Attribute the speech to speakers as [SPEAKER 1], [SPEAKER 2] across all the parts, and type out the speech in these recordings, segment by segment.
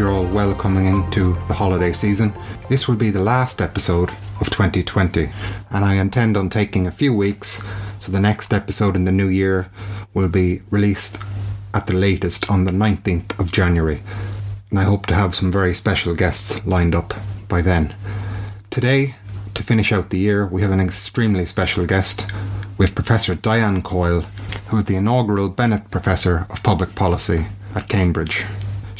[SPEAKER 1] you're all well coming into the holiday season. This will be the last episode of 2020, and I intend on taking a few weeks, so the next episode in the new year will be released at the latest on the 19th of January, and I hope to have some very special guests lined up by then. Today, to finish out the year, we have an extremely special guest with Professor Diane Coyle, who is the inaugural Bennett Professor of Public Policy at Cambridge.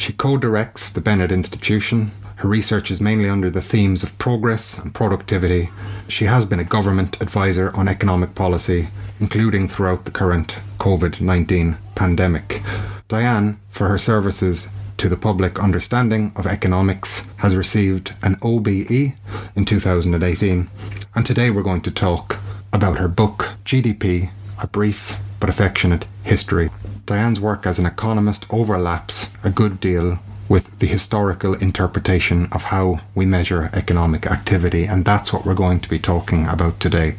[SPEAKER 1] She co directs the Bennett Institution. Her research is mainly under the themes of progress and productivity. She has been a government advisor on economic policy, including throughout the current COVID 19 pandemic. Diane, for her services to the public understanding of economics, has received an OBE in 2018. And today we're going to talk about her book, GDP A Brief but Affectionate History. Diane's work as an economist overlaps a good deal with the historical interpretation of how we measure economic activity, and that's what we're going to be talking about today.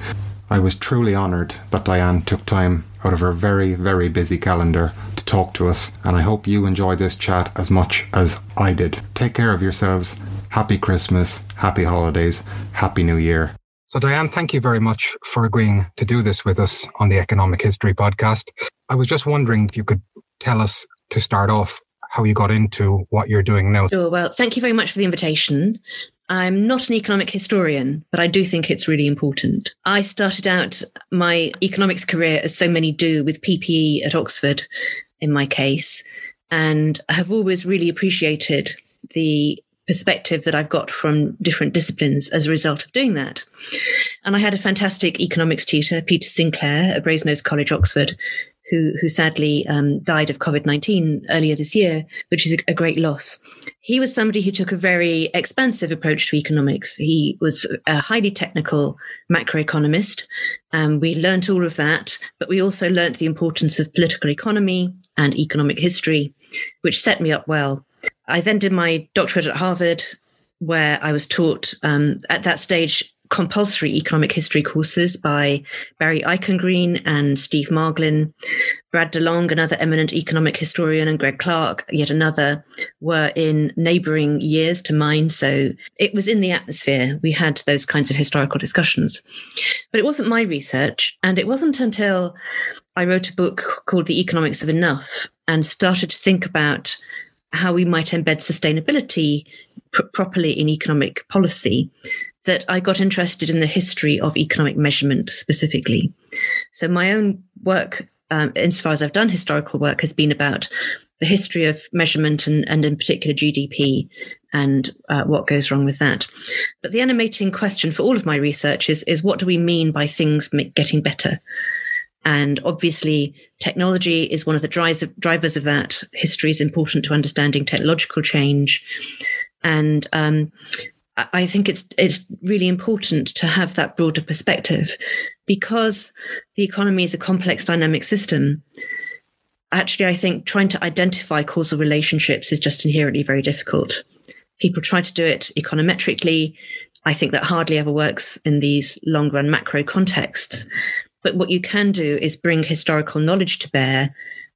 [SPEAKER 1] I was truly honoured that Diane took time out of her very, very busy calendar to talk to us, and I hope you enjoy this chat as much as I did. Take care of yourselves. Happy Christmas, happy holidays, happy New Year. So, Diane, thank you very much for agreeing to do this with us on the Economic History podcast. I was just wondering if you could tell us to start off how you got into what you're doing now.
[SPEAKER 2] Sure. Well, thank you very much for the invitation. I'm not an economic historian, but I do think it's really important. I started out my economics career, as so many do, with PPE at Oxford, in my case. And I have always really appreciated the perspective that I've got from different disciplines as a result of doing that. And I had a fantastic economics tutor, Peter Sinclair at Brasenose College, Oxford, who, who sadly um, died of COVID 19 earlier this year, which is a, a, great loss. He was somebody who took a very expansive approach to economics. He was a highly technical macroeconomist. and we learnt all of that, but we also learnt the importance of political economy and economic history, which set me up well I then did my doctorate at Harvard, where I was taught um, at that stage compulsory economic history courses by Barry Eichengreen and Steve Marglin. Brad DeLong, another eminent economic historian, and Greg Clark, yet another, were in neighboring years to mine. So it was in the atmosphere. We had those kinds of historical discussions. But it wasn't my research. And it wasn't until I wrote a book called The Economics of Enough and started to think about how we might embed sustainability pr- properly in economic policy that I got interested in the history of economic measurement specifically. So my own work, um, insofar as I've done historical work, has been about the history of measurement and, and in particular GDP and uh, what goes wrong with that. But the animating question for all of my research is, is what do we mean by things getting better? And obviously, technology is one of the drivers of that. History is important to understanding technological change. And um, I think it's it's really important to have that broader perspective because the economy is a complex dynamic system. Actually, I think trying to identify causal relationships is just inherently very difficult. People try to do it econometrically. I think that hardly ever works in these long run macro contexts. But what you can do is bring historical knowledge to bear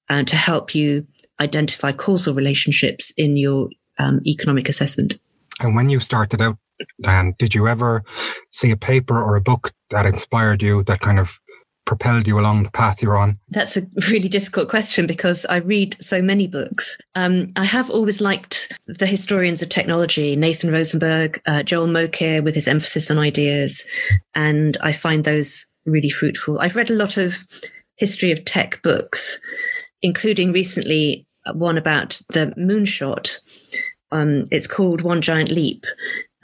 [SPEAKER 2] uh, to help you identify causal relationships in your um, economic assessment.
[SPEAKER 1] And when you started out, Diane, did you ever see a paper or a book that inspired you that kind of propelled you along the path you're on?
[SPEAKER 2] That's a really difficult question because I read so many books. Um, I have always liked the historians of technology, Nathan Rosenberg, uh, Joel Mokyr with his emphasis on ideas, and I find those really fruitful. I've read a lot of history of tech books, including recently one about the moonshot. Um, it's called One Giant Leap.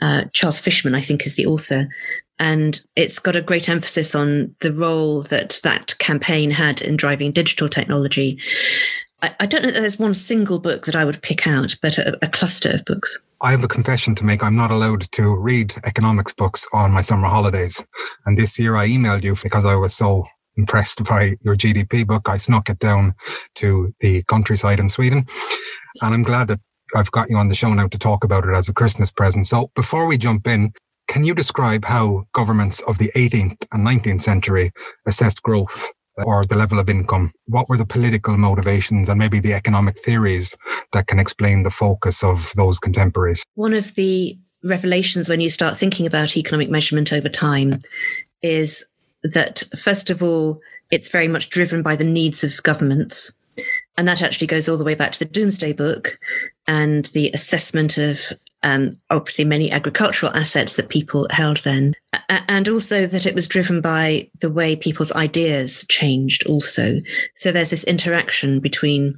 [SPEAKER 2] Uh, Charles Fishman, I think, is the author. And it's got a great emphasis on the role that that campaign had in driving digital technology. I, I don't know that there's one single book that I would pick out, but a, a cluster of books.
[SPEAKER 1] I have a confession to make. I'm not allowed to read economics books on my summer holidays. And this year I emailed you because I was so impressed by your GDP book. I snuck it down to the countryside in Sweden. And I'm glad that I've got you on the show now to talk about it as a Christmas present. So before we jump in, can you describe how governments of the 18th and 19th century assessed growth or the level of income? What were the political motivations and maybe the economic theories that can explain the focus of those contemporaries?
[SPEAKER 2] One of the revelations when you start thinking about economic measurement over time is that, first of all, it's very much driven by the needs of governments. And that actually goes all the way back to the Domesday Book and the assessment of um, obviously many agricultural assets that people held then, and also that it was driven by the way people's ideas changed. Also, so there's this interaction between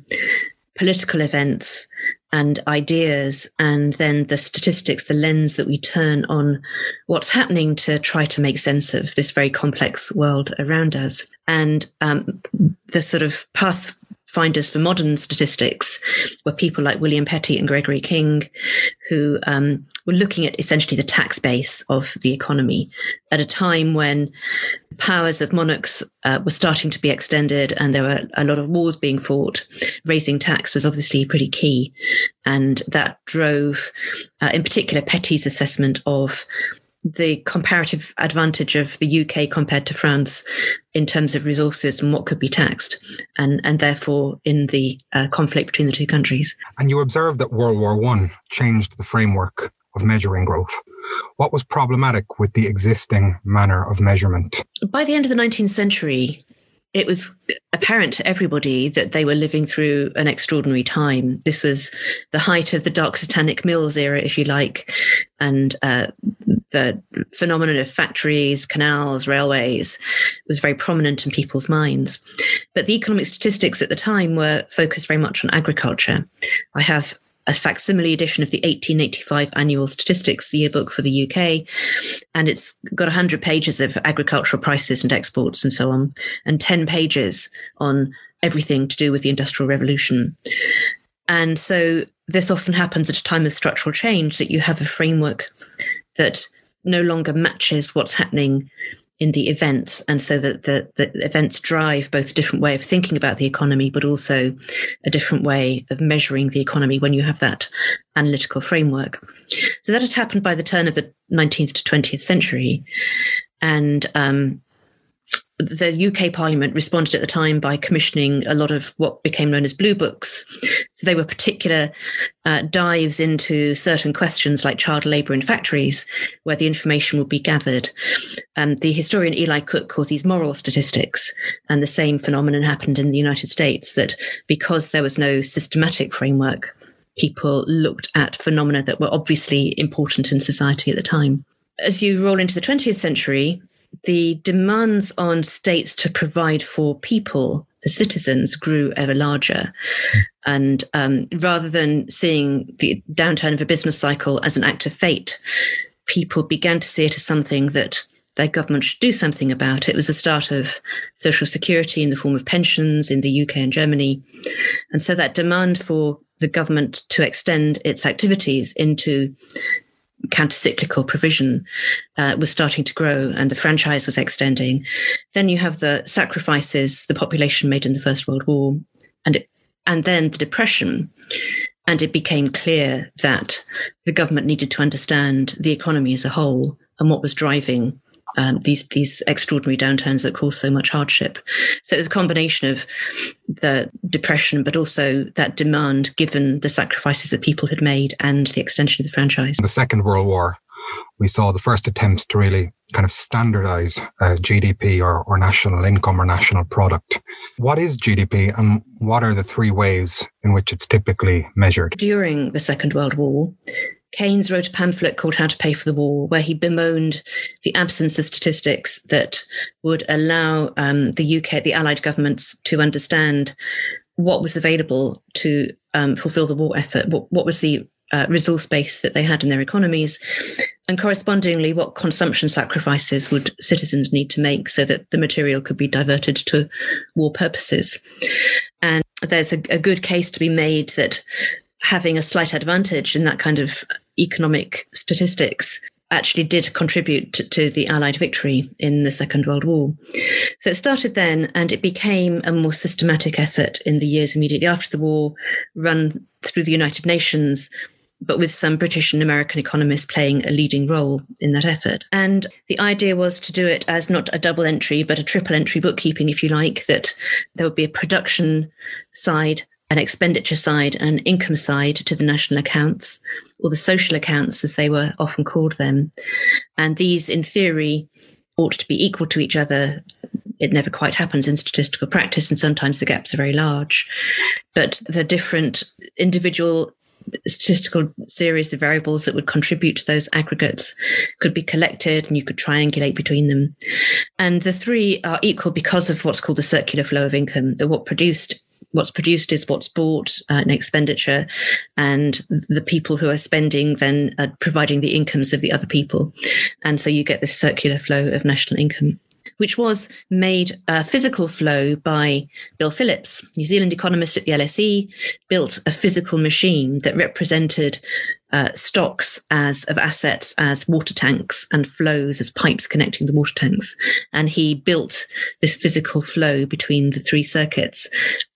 [SPEAKER 2] political events and ideas, and then the statistics, the lens that we turn on what's happening to try to make sense of this very complex world around us. And um, the sort of path finders for modern statistics were people like William Petty and Gregory King, who um, were looking at essentially the tax base of the economy at a time when powers of monarchs uh, were starting to be extended and there were a lot of wars being fought. Raising tax was obviously pretty key. And that drove, uh, in particular, Petty's assessment of the comparative advantage of the UK compared to France in terms of resources and what could be taxed, and and therefore in the uh, conflict between the two countries.
[SPEAKER 1] And you observed that World War One changed the framework of measuring growth. What was problematic with the existing manner of measurement?
[SPEAKER 2] By the end of the 19th century, it was apparent to everybody that they were living through an extraordinary time. This was the height of the dark satanic mills era, if you like, and uh, the phenomenon of factories, canals, railways was very prominent in people's minds. But the economic statistics at the time were focused very much on agriculture. I have a facsimile edition of the 1885 annual statistics yearbook for the UK. And it's got 100 pages of agricultural prices and exports and so on, and 10 pages on everything to do with the Industrial Revolution. And so this often happens at a time of structural change that you have a framework that no longer matches what's happening in the events and so that the, the events drive both a different way of thinking about the economy but also a different way of measuring the economy when you have that analytical framework. So that had happened by the turn of the 19th to 20th century. And um, the UK Parliament responded at the time by commissioning a lot of what became known as blue books. So they were particular uh, dives into certain questions like child labour in factories, where the information would be gathered. Um, the historian Eli Cook calls these moral statistics, and the same phenomenon happened in the United States. That because there was no systematic framework, people looked at phenomena that were obviously important in society at the time. As you roll into the 20th century, the demands on states to provide for people, the citizens, grew ever larger. And um, rather than seeing the downturn of a business cycle as an act of fate, people began to see it as something that their government should do something about. It was the start of social security in the form of pensions in the UK and Germany. And so that demand for the government to extend its activities into counter-cyclical provision uh, was starting to grow and the franchise was extending. Then you have the sacrifices the population made in the First World War, and it, and then the depression. And it became clear that the government needed to understand the economy as a whole and what was driving um, these these extraordinary downturns that cause so much hardship. So it's a combination of the depression, but also that demand, given the sacrifices that people had made and the extension of the franchise.
[SPEAKER 1] The Second World War, we saw the first attempts to really kind of standardize uh, GDP or, or national income or national product. What is GDP and what are the three ways in which it's typically measured?
[SPEAKER 2] During the Second World War, Keynes wrote a pamphlet called How to Pay for the War, where he bemoaned the absence of statistics that would allow um, the UK, the Allied governments, to understand what was available to um, fulfill the war effort, what, what was the uh, resource base that they had in their economies, and correspondingly, what consumption sacrifices would citizens need to make so that the material could be diverted to war purposes. And there's a, a good case to be made that having a slight advantage in that kind of economic statistics actually did contribute to, to, the Allied victory in the Second World War. So it started then, and it became a more systematic effort in the years immediately after the war, run through the United Nations but with some British and American economists playing a leading role in that effort. And the idea was to do it as not a double entry, but a triple entry bookkeeping, if you like, that there would be a production side an expenditure side and an income side to the national accounts, or the social accounts, as they were often called them. And these, in theory, ought to be equal to each other. It never quite happens in statistical practice, and sometimes the gaps are very large. But the different individual statistical series, the variables that would contribute to those aggregates could be collected and you could triangulate between them. And the three are equal because of what's called the circular flow of income, that what produced what's produced is what's bought uh, expenditure, and the people who are spending then are providing the incomes of the other people. And so you get this circular flow of national income which was made a physical flow by Bill Phillips, New Zealand economist at the LSE, built a physical machine that represented uh, stocks as of assets as water tanks and flows as pipes connecting the water tanks. And he built this physical flow between the three circuits.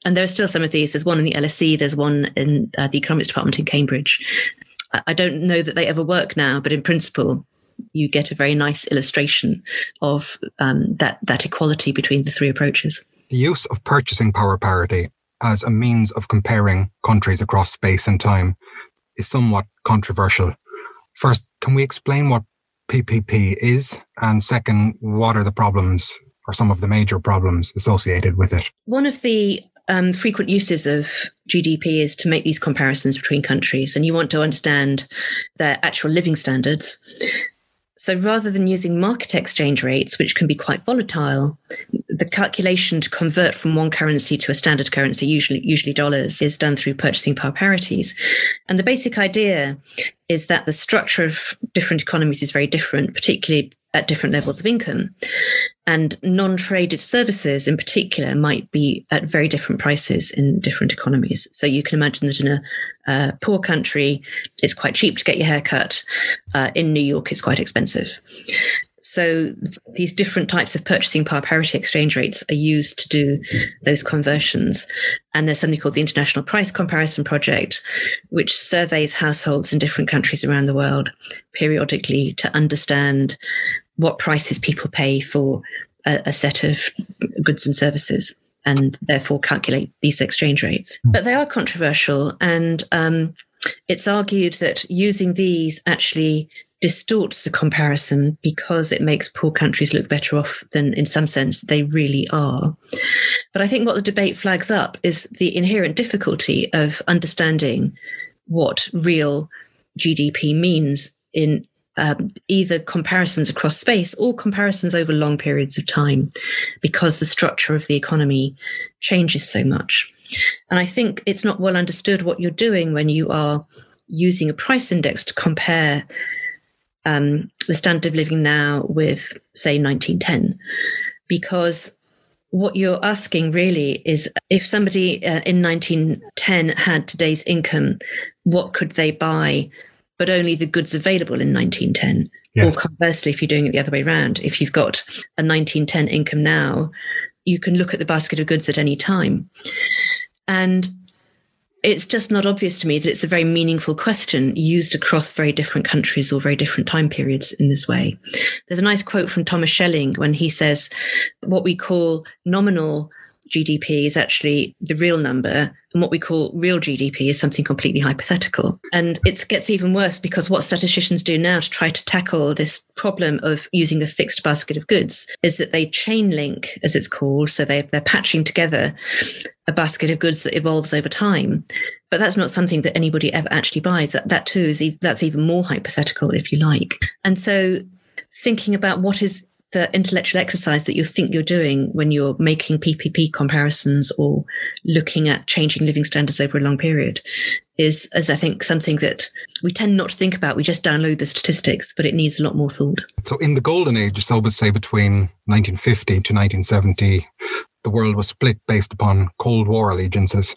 [SPEAKER 2] And there are still some of these. There's one in the LSE, there's one in uh, the economics department in Cambridge. I don't know that they ever work now, but in principle, you get a very nice illustration of um, that that equality between the three approaches.
[SPEAKER 1] The use of purchasing power parity as a means of comparing countries across space and time is somewhat controversial. First, can we explain what PPP is? And second, what are the problems or some of the major problems associated with it?
[SPEAKER 2] One of the um, frequent uses of GDP is to make these comparisons between countries, and you want to understand their actual living standards. So rather than using market exchange rates, which can be quite volatile, the calculation to convert from one currency to a standard currency, usually usually dollars, is done through purchasing power parities. And the basic idea is that the structure of different economies is very different, particularly at different levels of income. And non traded services in particular might be at very different prices in different economies. So you can imagine that in a uh, poor country, it's quite cheap to get your hair cut. Uh, in New York, it's quite expensive. So these different types of purchasing power parity exchange rates are used to do those conversions. And there's something called the International Price Comparison Project, which surveys households in different countries around the world periodically to understand what prices people pay for a, a set of goods and services and therefore calculate these exchange rates. But they are controversial. And um, it's argued that using these actually distorts the comparison because it makes poor countries look better off than, in some sense, they really are. But I think what the debate flags up is the inherent difficulty of understanding what real GDP means in um, either comparisons across space or comparisons over long periods of time because the structure of the economy changes so much. And I think it's not well understood what you're doing when you are using a price index to compare um, the standard of living now with, say, 1910, because what you're asking really is if somebody uh, in 1910 had today's income, what could they buy, but only the goods available in 1910? Yes. Or conversely, if you're doing it the other way around, if you've got a 1910 income now, you can look at the basket of goods at any time. And it's just not obvious to me that it's a very meaningful question used across very different countries or very different time periods in this way. There's a nice quote from Thomas Schelling when he says, What we call nominal GDP is actually the real number, and what we call real GDP is something completely hypothetical. And it gets even worse because what statisticians do now to try to tackle this problem of using a fixed basket of goods is that they chain link, as it's called. So they, they're patching together a basket of goods that evolves over time. But that's not something that anybody ever actually buys. That, that too is that's even more hypothetical, if you like. And so thinking about what is the intellectual exercise that you think you're doing when you're making PPP comparisons or looking at changing living standards over a long period is, as I think, something that we tend not to think about. We just download the statistics, but it needs a lot more thought.
[SPEAKER 1] So, in the golden age, so would say between 1950 to 1970, the world was split based upon Cold War allegiances.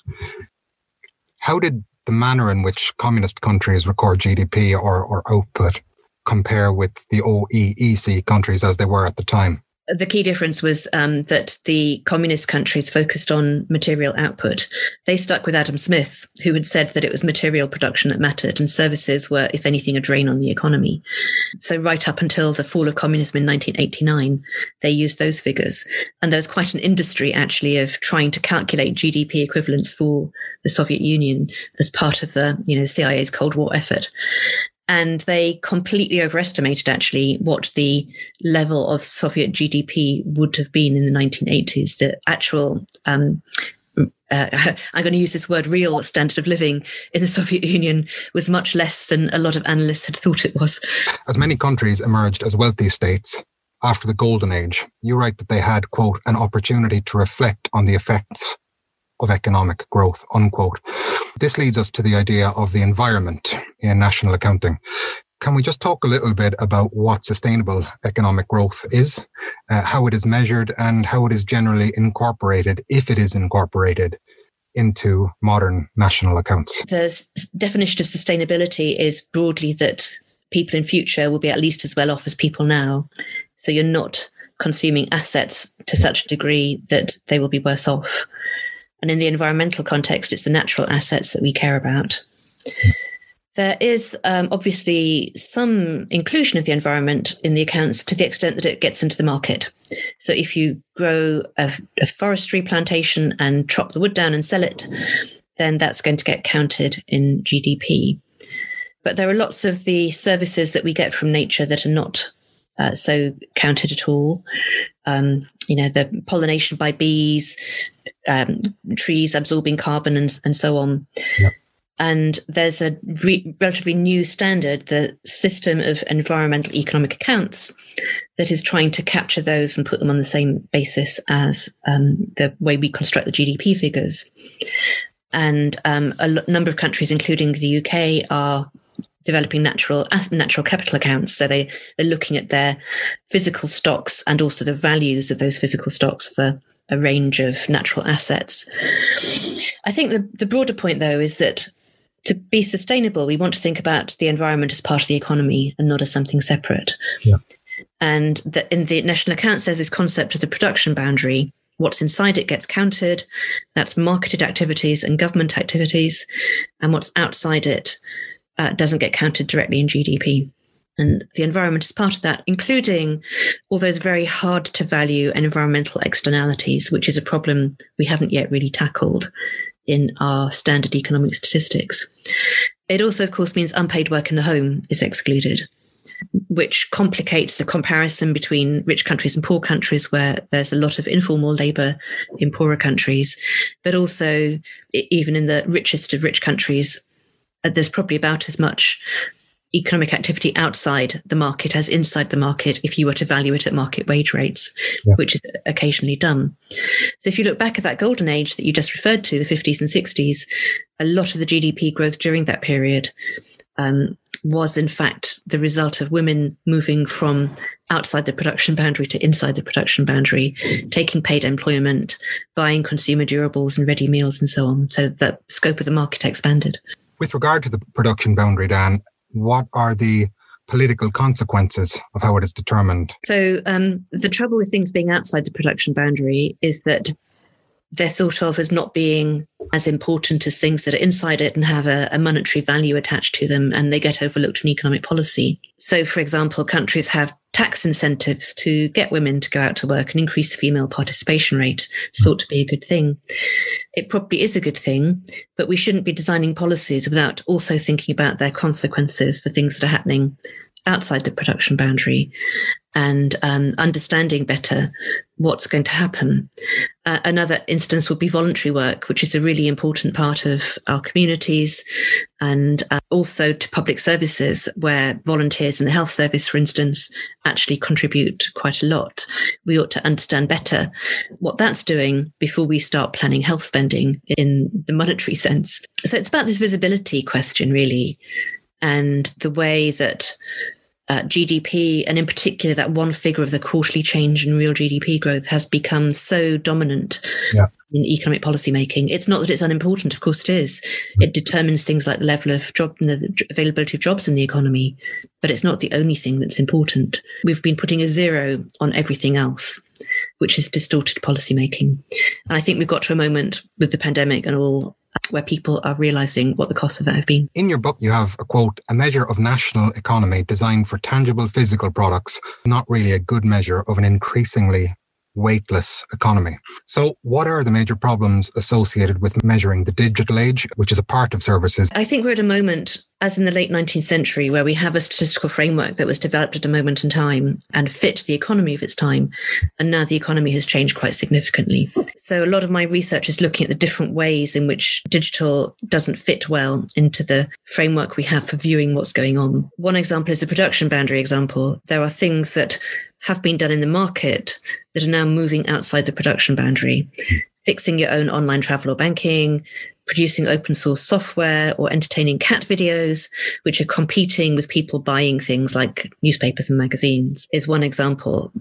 [SPEAKER 1] How did the manner in which communist countries record GDP or, or output compare with the OEEC countries as they were at the time?
[SPEAKER 2] The key difference was um, that the communist countries focused on material output. They stuck with Adam Smith, who had said that it was material production that mattered, and services were, if anything, a drain on the economy. So, right up until the fall of communism in 1989, they used those figures. And there was quite an industry, actually, of trying to calculate GDP equivalents for the Soviet Union as part of the you know, CIA's Cold War effort and they completely overestimated actually what the level of Soviet GDP would have been in the 1980s. The actual um, uh, I'm going to use this word real standard of living in the Soviet Union was much less than a lot of analysts had thought it was.
[SPEAKER 1] As many countries emerged as wealthy states after the golden age, you write that they had, quote, an opportunity to reflect on the effects of economic growth, unquote. This leads us to the idea of the environment in national accounting. Can we just talk a little bit about what sustainable economic growth is, uh, how it is measured, and how it is generally incorporated, if it is incorporated, into modern national accounts?
[SPEAKER 2] The definition of sustainability is broadly that people in future will be at least as well off as people now. So you're not consuming assets to such a degree that they will be worse off. And in the environmental context, it's the natural assets that we care about. There is um, obviously some inclusion of the environment in the accounts to the extent that it gets into the market. So if you grow a, a forestry plantation and chop the wood down and sell it, then that's going to get counted in GDP. But there are lots of the services that we get from nature that are not uh, so counted at all. Um, you know, the pollination by bees, um, trees absorbing carbon, and, and so on. Yep. And there's a re- relatively new standard, the system of environmental economic accounts, that is trying to capture those and put them on the same basis as um, the way we construct the GDP figures. And um, a l- number of countries, including the UK, are developing natural natural capital accounts. So they they're looking at their physical stocks and also the values of those physical stocks for a range of natural assets. I think the, the broader point though is that to be sustainable, we want to think about the environment as part of the economy and not as something separate. Yeah. And that in the national accounts, there's this concept of the production boundary. What's inside it gets counted. That's marketed activities and government activities. And what's outside it uh, doesn't get counted directly in GDP. And the environment is part of that, including all those very hard to value environmental externalities, which is a problem we haven't yet really tackled in our standard economic statistics. It also, of course, means unpaid work in the home is excluded, which complicates the comparison between rich countries and poor countries, where there's a lot of informal labor in poorer countries. But also, even in the richest of rich countries, uh, there's probably about as much economic activity outside the market as inside the market if you were to value it at market wage rates, yeah. which is occasionally done. So if you look back at that golden age that you just referred to, the 50s and 60s, a lot of the GDP growth during that period um, was in fact the result of women moving from outside the production boundary to inside the production boundary, taking paid employment, buying consumer durables and ready meals and so on. So the scope of the market expanded.
[SPEAKER 1] With regard to the production boundary, Diane, what are the political consequences of how it is determined?
[SPEAKER 2] So, um, the trouble with things being outside the production boundary is that they're thought of as not being as important as things that are inside it and have a, a, monetary value attached to them, and they get overlooked in economic policy. So, for example, countries have tax incentives to get women to go out to work and increase female participation rate. It's thought to be a good thing. It probably is a good thing, but we shouldn't be designing policies without also thinking about their consequences for things that are happening outside the production boundary and um, understanding better what's going to happen. Uh, another instance would be voluntary work, which is a really important part of our communities and uh, also to public services where volunteers in the health service, for instance, actually contribute quite a lot. We ought to understand better what that's doing before we start planning health spending in the monetary sense. So it's about this visibility question, really, and the way that uh, GDP, and in particular, that one figure of the quarterly change in real GDP growth has become so dominant yeah. in economic policy making. It's not that it's unimportant, of course it is. It determines things like the level of job and the availability of jobs in the economy, but it's not the only thing that's important. We've been putting a zero on everything else which is distorted policymaking. And I think we've got to a moment with the pandemic and all where people are realizing what the costs of that have been.
[SPEAKER 1] In your book, you have a quote, a measure of national economy designed for tangible physical products, not really a good measure of an increasingly weightless economy. So, what are the major problems associated with measuring the digital age, which is a part of services?
[SPEAKER 2] I think we're at a moment, as in the late 19th century, where we have a statistical framework that was developed at a moment in time and fit the economy of its time. And now the economy has changed quite significantly. So, a lot of my research is looking at the different ways in which digital doesn't fit well into the framework we have for viewing what's going on. One example is the production boundary example. There are things that have been done in the market that are now moving outside the production boundary. Fixing your own online travel or banking, producing open source software or entertaining cat videos, which are competing with people buying things like newspapers and magazines, is one example.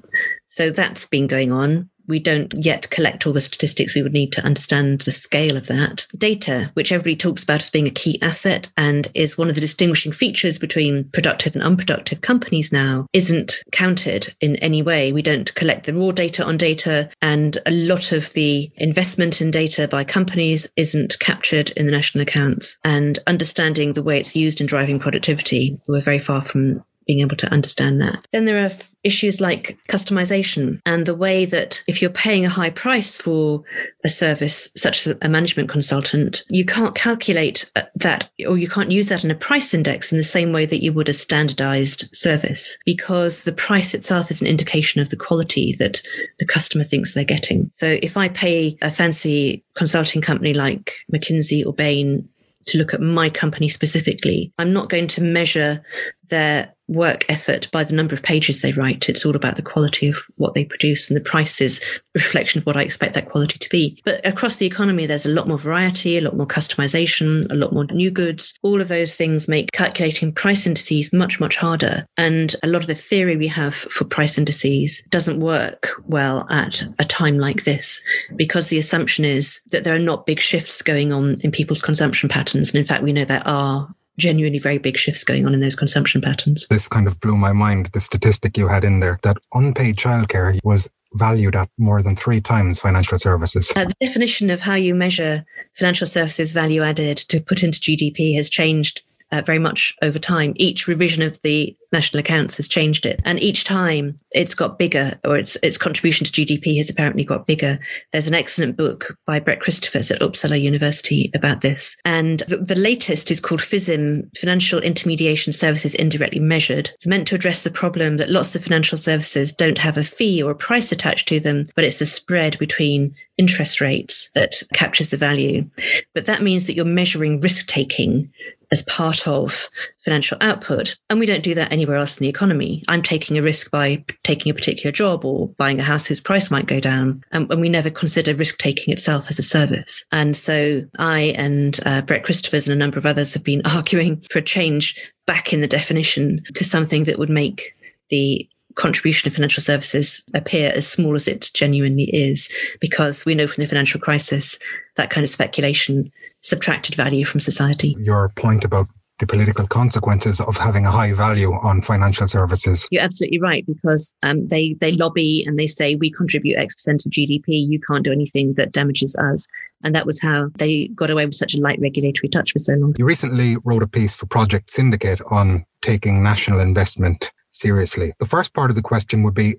[SPEAKER 2] So that's been going on we don't yet collect all the statistics we would need to understand the scale of that. Data, which everybody talks about as being a key asset and is one of the distinguishing features between productive and unproductive companies now, isn't counted in any way. We don't collect the raw data on data, and a lot of the investment in data by companies isn't captured in the national accounts. And understanding the way it's used in driving productivity, we're very far from being able to understand that. Then there are issues like customization and the way that if you're paying a high price for a service such as a management consultant, you can't calculate uh, that or you can't use that in a price index in the same way that you would a standardized service because the price itself is an indication of the quality that the customer thinks they're getting. So if I pay a fancy consulting company like McKinsey or Bain to look at my company specifically, I'm not going to measure their work effort by the number of pages they write. It's all about the quality of what they produce, and the prices reflection of what I expect that quality to be. But across the economy, there's a lot more variety, a lot more customization, a lot more new goods. All of those things make calculating price indices much, much harder. And a lot of the theory we have for price indices doesn't work well at a time like this because the assumption is that there are not big shifts going on in people's consumption patterns. And in fact, we know there are genuinely very big shifts going on in those consumption patterns.
[SPEAKER 1] This kind of blew my mind, the statistic you had in there that unpaid childcare was valued at more than three times financial services.
[SPEAKER 2] Uh, the definition of how you measure financial services value added to put into GDP has changed uh, very much over time. Each revision of the national accounts has changed it, and each time it's got bigger, or its its contribution to GDP has apparently got bigger. There's an excellent book by Brett Christophers at Uppsala University about this, and the, the latest is called FISIM, Financial Intermediation Services Indirectly Measured. It's meant to address the problem that lots of financial services don't have a fee or a price attached to them, but it's the spread between interest rates that captures the value. But that means that you're measuring risk taking as part of financial output. And we don't do that anywhere else in the economy. I'm taking a risk by taking a particular job or buying a house whose price might go down. And, and we never consider risk taking itself as a service. And so I and uh, Brett Christophers and a number of others have been arguing for a change back in the definition to something that would make the contribution of financial services appear as small as it genuinely is, because we know from the financial crisis that kind of speculation subtracted value from society.
[SPEAKER 1] Your point about the political consequences of having a high value on financial services.
[SPEAKER 2] You're absolutely right because um, they they lobby and they say we contribute X percent of GDP. You can't do anything that damages us, and that was how they got away with such a light regulatory touch for so long.
[SPEAKER 1] You recently wrote a piece for Project Syndicate on taking national investment seriously. The first part of the question would be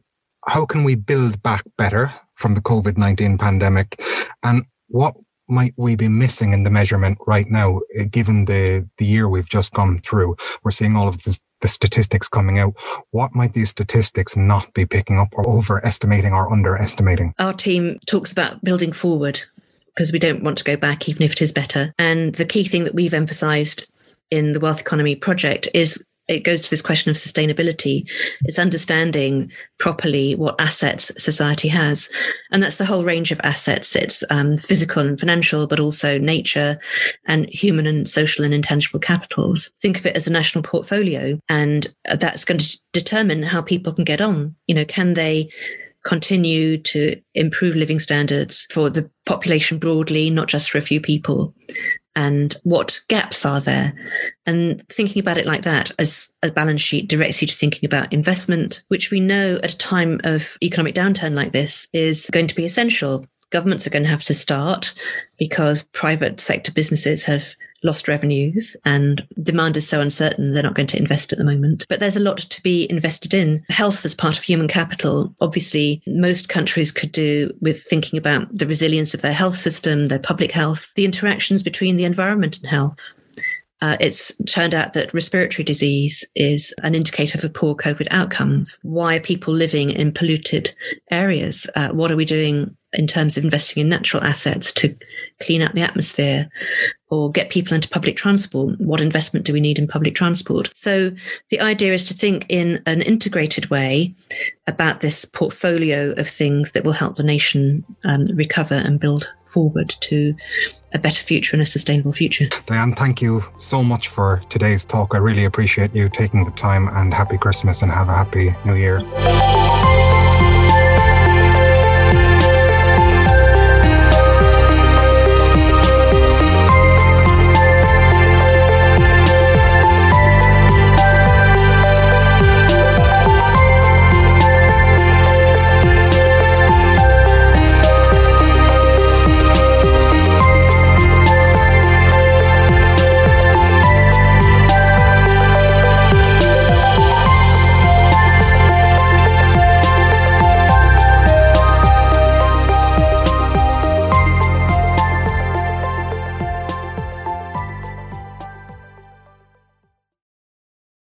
[SPEAKER 1] how can we build back better from the COVID 19 pandemic? And what might we be missing in the measurement right now, eh, given the, the year we've just gone through? We're seeing all of the statistics coming out. What might these statistics not be picking up or overestimating or underestimating?
[SPEAKER 2] Our team talks about building forward because we don't want to go back, even if it is better. And the key thing that we've emphasized in the Wealth Economy project is it goes to this question of sustainability. It's understanding properly what assets society has. And that's the whole range of assets. It's um, physical and financial, but also nature and human and social and intangible capitals. Think of it as a national portfolio, and that's going to determine how people can get on. You know, can they continue to improve living standards for the population broadly, not just for a few people? And what gaps are there? And thinking about it like that as a balance sheet directs you to thinking about investment, which we know at a time of economic downturn like this is going to be essential. Governments are going to have to start because private sector businesses have lost revenues and demand is so uncertain they're not going to invest at the moment. But there's a lot to be invested in. Health as part of human capital. Obviously, most countries could do with thinking about the resilience of their health system, their public health, the interactions between the environment and health. Uh, it's turned out that respiratory disease is an indicator for poor COVID outcomes. Why are people living in polluted areas? Uh, what are we doing in terms of investing in natural assets to clean up the atmosphere or get people into public transport? What investment do we need in public transport? So the idea is to think in an integrated way about this portfolio of things that will help the nation um, recover and build forward to a better future and a sustainable future.
[SPEAKER 1] Diane, thank you so much for today's talk. I really appreciate you taking the time and happy Christmas and have a happy new year.